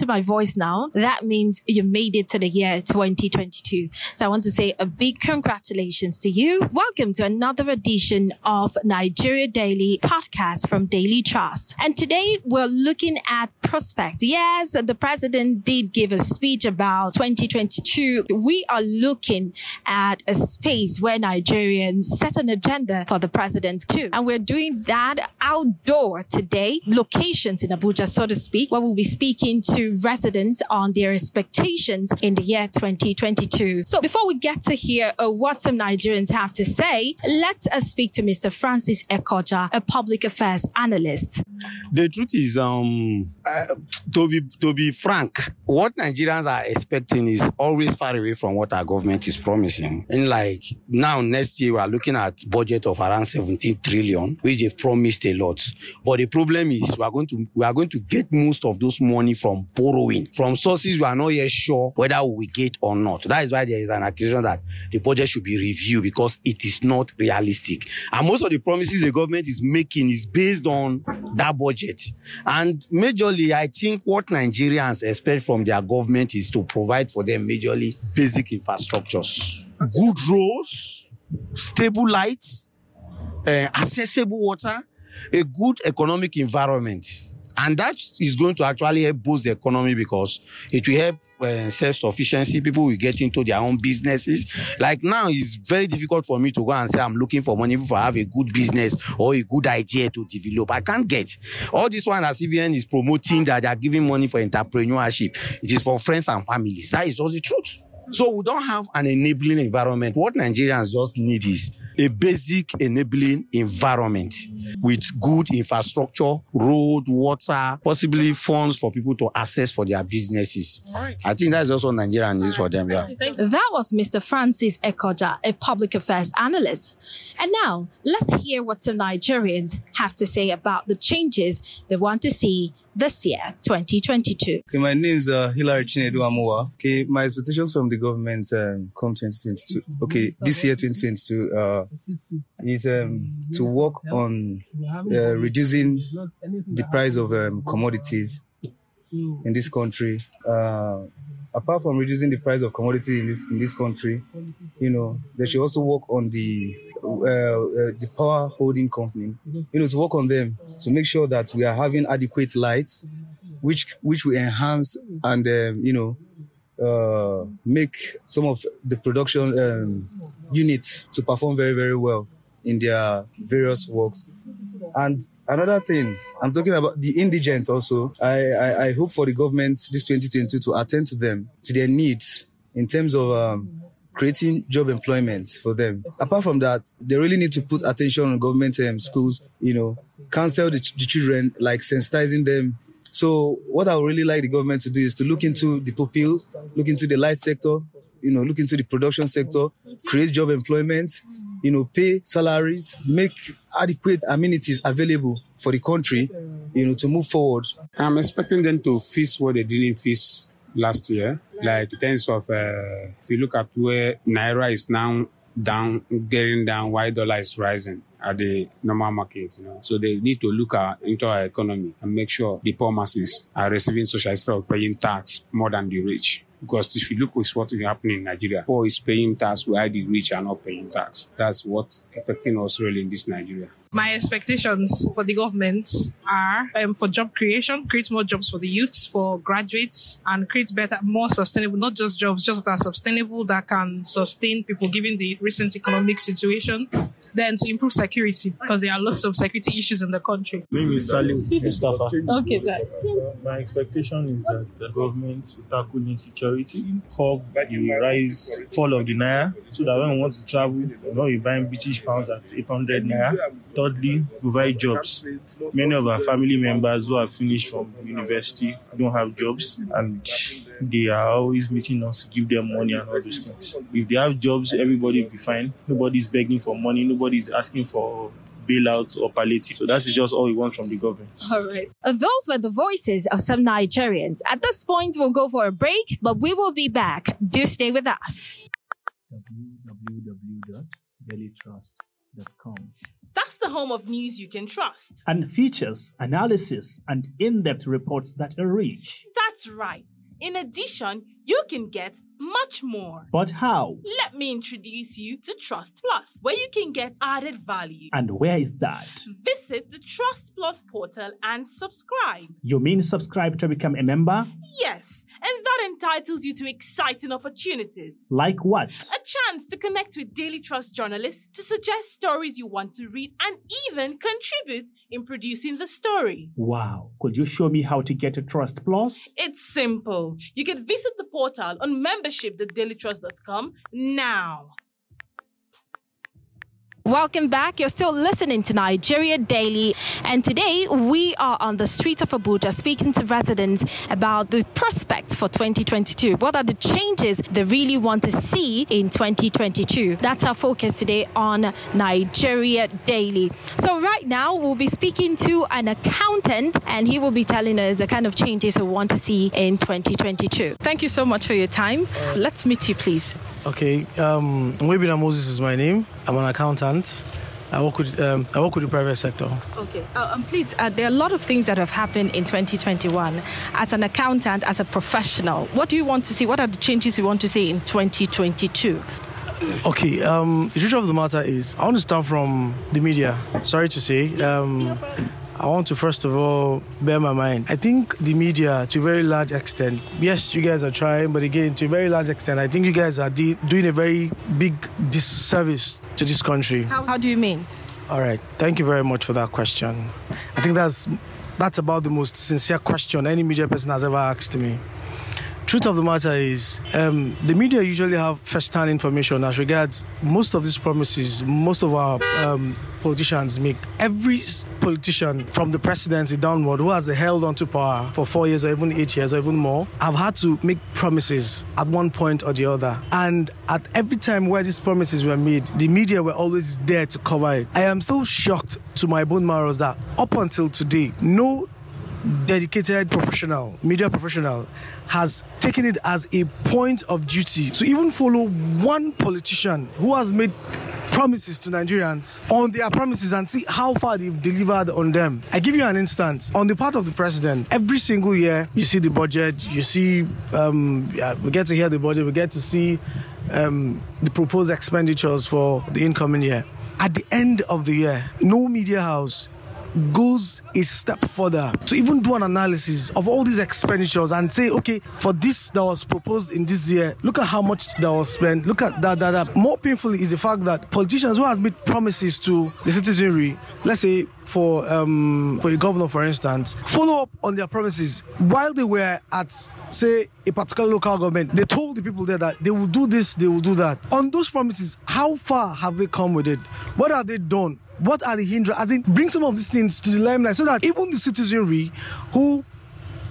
to my voice now, that means you made it to the year 2022. So I want to say a big congratulations to you. Welcome to another edition of Nigeria Daily podcast from Daily Trust. And today we're looking at prospects. Yes, the president did give a speech about 2022. We are looking at a space where Nigerians set an agenda for the president too. And we're doing that outdoor today, locations in Abuja, so to speak, where we'll be speaking to residents on their expectations in the year 2022. So before we get to hear uh, what some Nigerians have to say, let us speak to Mr. Francis Ekoja, a public affairs analyst. The truth is, um, uh, to be to be frank, what Nigerians are expecting is always far away from what our government is promising. And like now, next year we are looking at budget of around 17 trillion, which they've promised a lot. But the problem is we are going to we are going to get most of those money from borrowing from sources we are not yet sure whether we get or not. That is why there is an accusation that the budget should be reviewed because it is not realistic. And most of the promises the government is making is based on that budget. And majorly, I think what Nigerians expect from their government is to provide for them majorly basic infrastructures, good roads, stable lights, uh, accessible water, a good economic environment. And that is going to actually help boost the economy because it will help uh, self-sufficiency. People will get into their own businesses. Like now, it's very difficult for me to go and say I'm looking for money if I have a good business or a good idea to develop. I can't get all this one that CBN is promoting that they are giving money for entrepreneurship. It is for friends and families. That is just the truth. So we don't have an enabling environment. What Nigerians just need is a basic enabling environment with good infrastructure, road, water, possibly funds for people to access for their businesses. I think that's also Nigerian needs for them. Yeah. That was Mr. Francis Ekoja, a public affairs analyst. And now let's hear what some Nigerians have to say about the changes they want to see this year, 2022. Okay, my name is uh, Hilary Chinedu Amoa. Okay, my expectations from the government um, come 2022. Okay, this year 2022 uh, is um, to work on uh, reducing the price of um, commodities in this country. Uh, apart from reducing the price of commodities in this country, you know, they should also work on the uh, uh, the power holding company, you know, to work on them to make sure that we are having adequate lights, which which will enhance and um, you know uh, make some of the production um, units to perform very very well in their various works. And another thing, I'm talking about the indigents also. I, I, I hope for the government this 2022 to attend to them, to their needs in terms of um, creating job employment for them. Apart from that, they really need to put attention on government um, schools, you know, counsel the, the children, like sensitizing them. So what I would really like the government to do is to look into the pupil, look into the light sector, you know, look into the production sector, create job employment, you know, pay salaries, make adequate amenities available for the country, you know, to move forward. I'm expecting them to fix what they didn't fix last year, like in terms of uh, if you look at where naira is now down, getting down, why dollar is rising at the normal market, you know. So they need to look at, into our economy and make sure the poor masses are receiving social of paying tax more than the rich. Because if you look at what is happening in Nigeria, poor is paying tax while the rich are not paying tax. That's what's affecting us really in this Nigeria. My expectations for the government are um, for job creation, create more jobs for the youths, for graduates, and create better, more sustainable, not just jobs, just that are sustainable that can sustain people given the recent economic situation. Then to improve security, because there are lots of security issues in the country. My name is Salim Mustafa. Okay, sir. My expectation is that the government will tackle insecurity, curb the rise, fall of the naira, so that when we want to travel, when we're buying British pounds at 800 naira. Thirdly, provide jobs. Many of our family members who have finished from university don't have jobs, and they are always meeting us to give them money and all those things. If they have jobs, everybody will be fine. Nobody's begging for money. Nobody's asking for bailouts or palliative. So that's just all we want from the government. All right. Uh, Those were the voices of some Nigerians. At this point, we'll go for a break, but we will be back. Do stay with us. www.dailytrust.com That's the home of news you can trust. and features, analysis, and in depth reports that are rich. That's That's right. In addition, you can get much more. But how? Let me introduce you to Trust Plus, where you can get added value. And where is that? Visit the Trust Plus portal and subscribe. You mean subscribe to become a member? Yes, and that entitles you to exciting opportunities. Like what? A chance to connect with Daily Trust journalists to suggest stories you want to read and even contribute in producing the story. Wow. Could you show me how to get a Trust Plus? It's simple. You can visit the portal on membership.dailytrust.com now. Welcome back. You're still listening to Nigeria Daily. And today we are on the street of Abuja speaking to residents about the prospects for 2022. What are the changes they really want to see in 2022? That's our focus today on Nigeria Daily. So right now we'll be speaking to an accountant and he will be telling us the kind of changes we want to see in 2022. Thank you so much for your time. Let's meet you, please. Okay, um, Moses is my name. I'm an accountant. I work with um, I work with the private sector. Okay, uh, um, please. Uh, there are a lot of things that have happened in 2021. As an accountant, as a professional, what do you want to see? What are the changes you want to see in 2022? Okay, um, the truth of the matter is, I want to start from the media. Sorry to say, um, I want to first of all bear my mind. I think the media, to a very large extent, yes, you guys are trying, but again, to a very large extent, I think you guys are de- doing a very big disservice to this country. How, how do you mean? All right, thank you very much for that question. I think that's that's about the most sincere question any media person has ever asked me. Truth of the matter is, um, the media usually have first-hand information as regards most of these promises. Most of our um, politicians make. Every politician, from the presidency downward, who has held on to power for four years or even eight years or even more, I've had to make promises at one point or the other. And at every time where these promises were made, the media were always there to cover it. I am still shocked to my bone marrow that up until today, no dedicated professional, media professional, has taken it as a point of duty to even follow one politician who has made promises to Nigerians on their promises and see how far they've delivered on them. I give you an instance. On the part of the president, every single year you see the budget, you see, um, yeah, we get to hear the budget, we get to see um, the proposed expenditures for the incoming year. At the end of the year, no media house goes a step further to even do an analysis of all these expenditures and say, okay, for this that was proposed in this year, look at how much that was spent. Look at that, that, that. More painfully is the fact that politicians who has made promises to the citizenry, let's say for um, for a governor, for instance, follow up on their promises while they were at say a particular local government. They told the people there that they will do this, they will do that. On those promises, how far have they come with it? What have they done? What are the hindrances? I think bring some of these things to the limelight so that even the citizenry who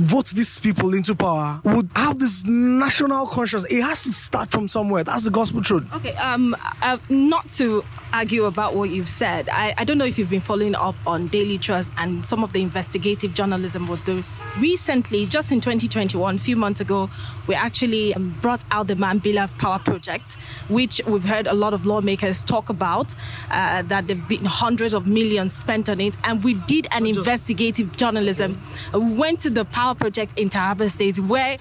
vote these people into power would have this national conscience. It has to start from somewhere. That's the gospel truth. Okay, um, uh, not to argue about what you've said. I, I don't know if you've been following up on Daily Trust and some of the investigative journalism with the recently, just in 2021, a few months ago, we actually um, brought out the Mambila Power Project, which we've heard a lot of lawmakers talk about, uh, that there've been hundreds of millions spent on it. And we did an investigative journalism. We went to the power project in Taraba State where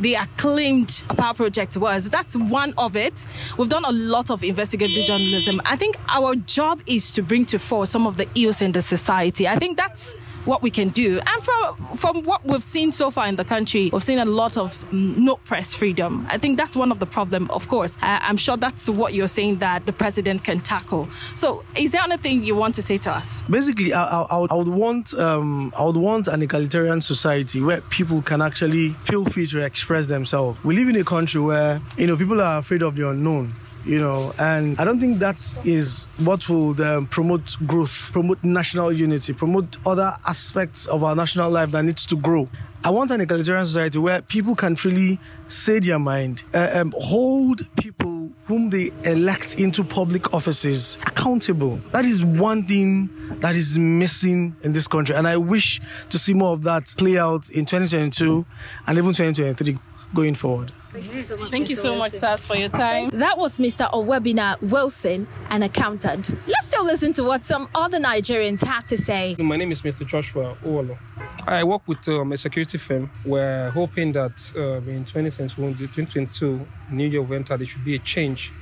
the acclaimed power project was. That's one of it. We've done a lot of investigative journalism. I think our job is to bring to fore some of the ills in the society. I think that's what we can do. And from from what we've seen so far in the country, we've seen a lot of no press freedom. I think that's one of the problem. Of course, uh, I'm sure that's what you're saying that the president can tackle. So, is there anything you want to say to us? Basically, I, I, I would, I would want um, I would want an egalitarian society where people can actually feel free to express themselves. We live in a country where you know people are afraid of the unknown you know and i don't think that is what will um, promote growth promote national unity promote other aspects of our national life that needs to grow I want an egalitarian society where people can freely say their mind, uh, um, hold people whom they elect into public offices accountable. That is one thing that is missing in this country. And I wish to see more of that play out in 2022 and even 2023 going forward. Thank you so much, Sas, for your time. That was Mr. Owebina Wilson, an accountant. Let's still listen to what some other Nigerians had to say. My name is Mr. Joshua Owolo. I work with um, a security firm. We're hoping that uh, in 2021, 2022, New Year will enter, there should be a change,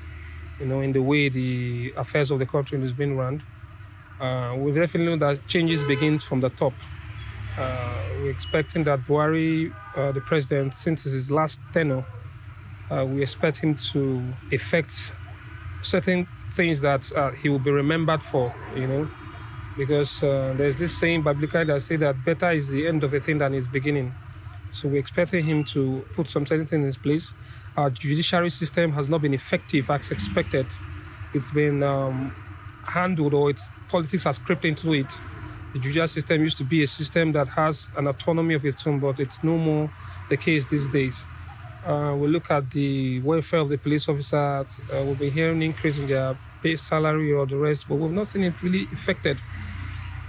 you know, in the way the affairs of the country is being run. Uh, we definitely know that changes begins from the top. Uh, we're expecting that Buhari, uh, the president, since his last tenure, uh, we expect him to effect certain things that uh, he will be remembered for, you know, because uh, there's this saying biblical that say that better is the end of a thing than its beginning. So we're expecting him to put some certain things in his place. Our judiciary system has not been effective as expected. It's been um, handled or its politics has crept into it. The judicial system used to be a system that has an autonomy of its own, but it's no more the case these days. Uh, we look at the welfare of the police officers. Uh, we've been hearing increase in their pay salary or the rest, but we've not seen it really affected.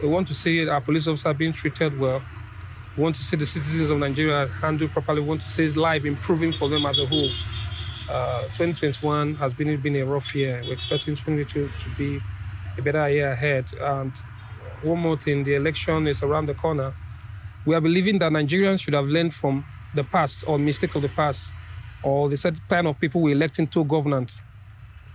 We want to see our police officers being treated well. We want to see the citizens of Nigeria handled properly. We want to see life improving for them as a whole. Uh, 2021 has been, been a rough year. We're expecting 2022 to be a better year ahead. And one more thing, the election is around the corner. We are believing that Nigerians should have learned from the past or mistake of the past or the set plan of people we elect into governance.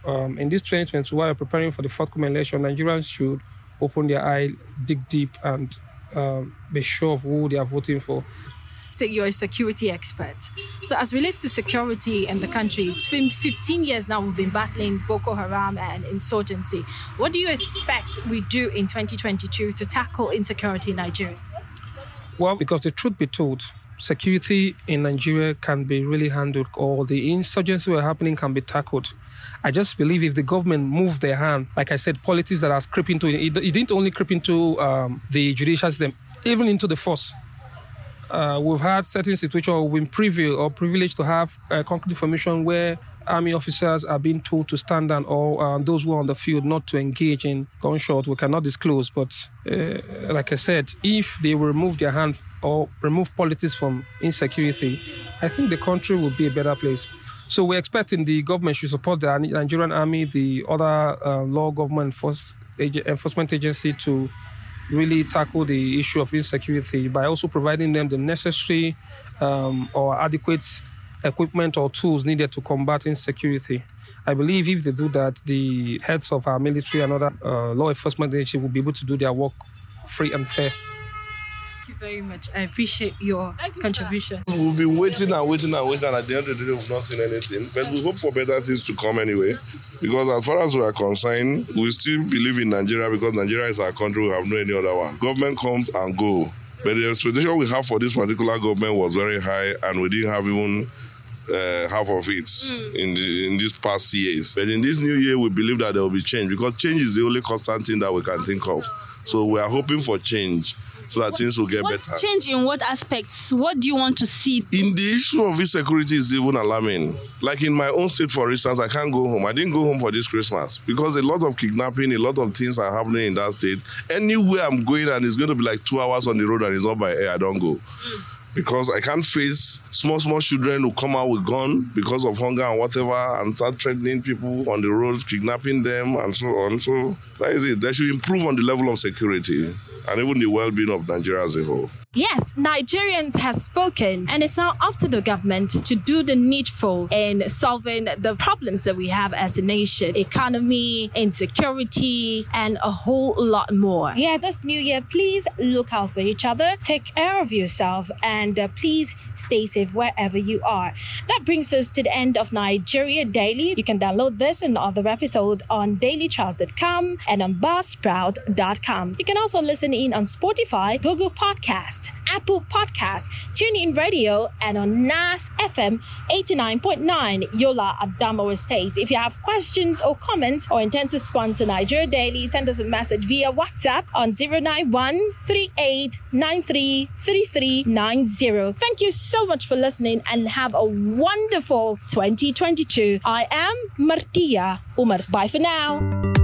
Um, in this 2020, while preparing for the forthcoming election, Nigerians should open their eye, dig deep, and um, be sure of who they are voting for. So you're a security expert. So as relates to security in the country, it's been 15 years now we've been battling Boko Haram and insurgency. What do you expect we do in 2022 to tackle insecurity in Nigeria? Well, because the truth be told, security in Nigeria can be really handled, or the insurgency were happening can be tackled. I just believe if the government moved their hand, like I said, politics that are creeping into it, it didn't only creep into um, the judicial system, even into the force. Uh, we've had certain situations where we've been privy or privileged to have uh, concrete information where army officers are being told to stand down or uh, those who are on the field not to engage in gunshot. We cannot disclose, but uh, like I said, if they remove their hand or remove politics from insecurity, I think the country will be a better place. So we're expecting the government should support the Nigerian army, the other uh, law government enforce, enforcement agency to really tackle the issue of insecurity by also providing them the necessary um, or adequate equipment or tools needed to combat insecurity. I believe if they do that, the heads of our military and other uh, law enforcement agencies will be able to do their work free and fair. Thank you very much. I appreciate your you, contribution. Sir. We've been waiting and waiting and waiting, and at the end of the day, we've not seen anything. But we hope for better things to come anyway. Because as far as we are concerned, we still believe in Nigeria because Nigeria is our country. We have no any other one. Government comes and go. But the expectation we have for this particular government was very high, and we didn't have even uh, half of it mm. in the, in these past years. But in this new year, we believe that there will be change because change is the only constant thing that we can think of. So we are hoping for change so that what, things will get better. Change in what aspects? What do you want to see? In the issue of insecurity is even alarming. Like in my own state, for instance, I can't go home. I didn't go home for this Christmas because a lot of kidnapping, a lot of things are happening in that state. Anywhere I'm going and it's going to be like two hours on the road and it's not by air, I don't go. Mm because I can't face small, small children who come out with gun because of hunger and whatever and start threatening people on the roads, kidnapping them and so on. So that is it. They should improve on the level of security and even the well-being of Nigeria as a whole. Yes, Nigerians have spoken, and it's now up to the government to do the needful in solving the problems that we have as a nation economy, insecurity, and a whole lot more. Yeah, this new year, please look out for each other, take care of yourself, and uh, please stay safe wherever you are. That brings us to the end of Nigeria Daily. You can download this and other episodes on dailytrust.com and on buzzsprout.com. You can also listen in on Spotify, Google Podcast, Apple Podcast, TuneIn Radio, and on NAS FM 89.9 Yola Adamawa State. If you have questions or comments or intend to sponsor Nigeria Daily, send us a message via WhatsApp on 091 Thank you so much for listening and have a wonderful 2022. I am Martia Umar. Bye for now.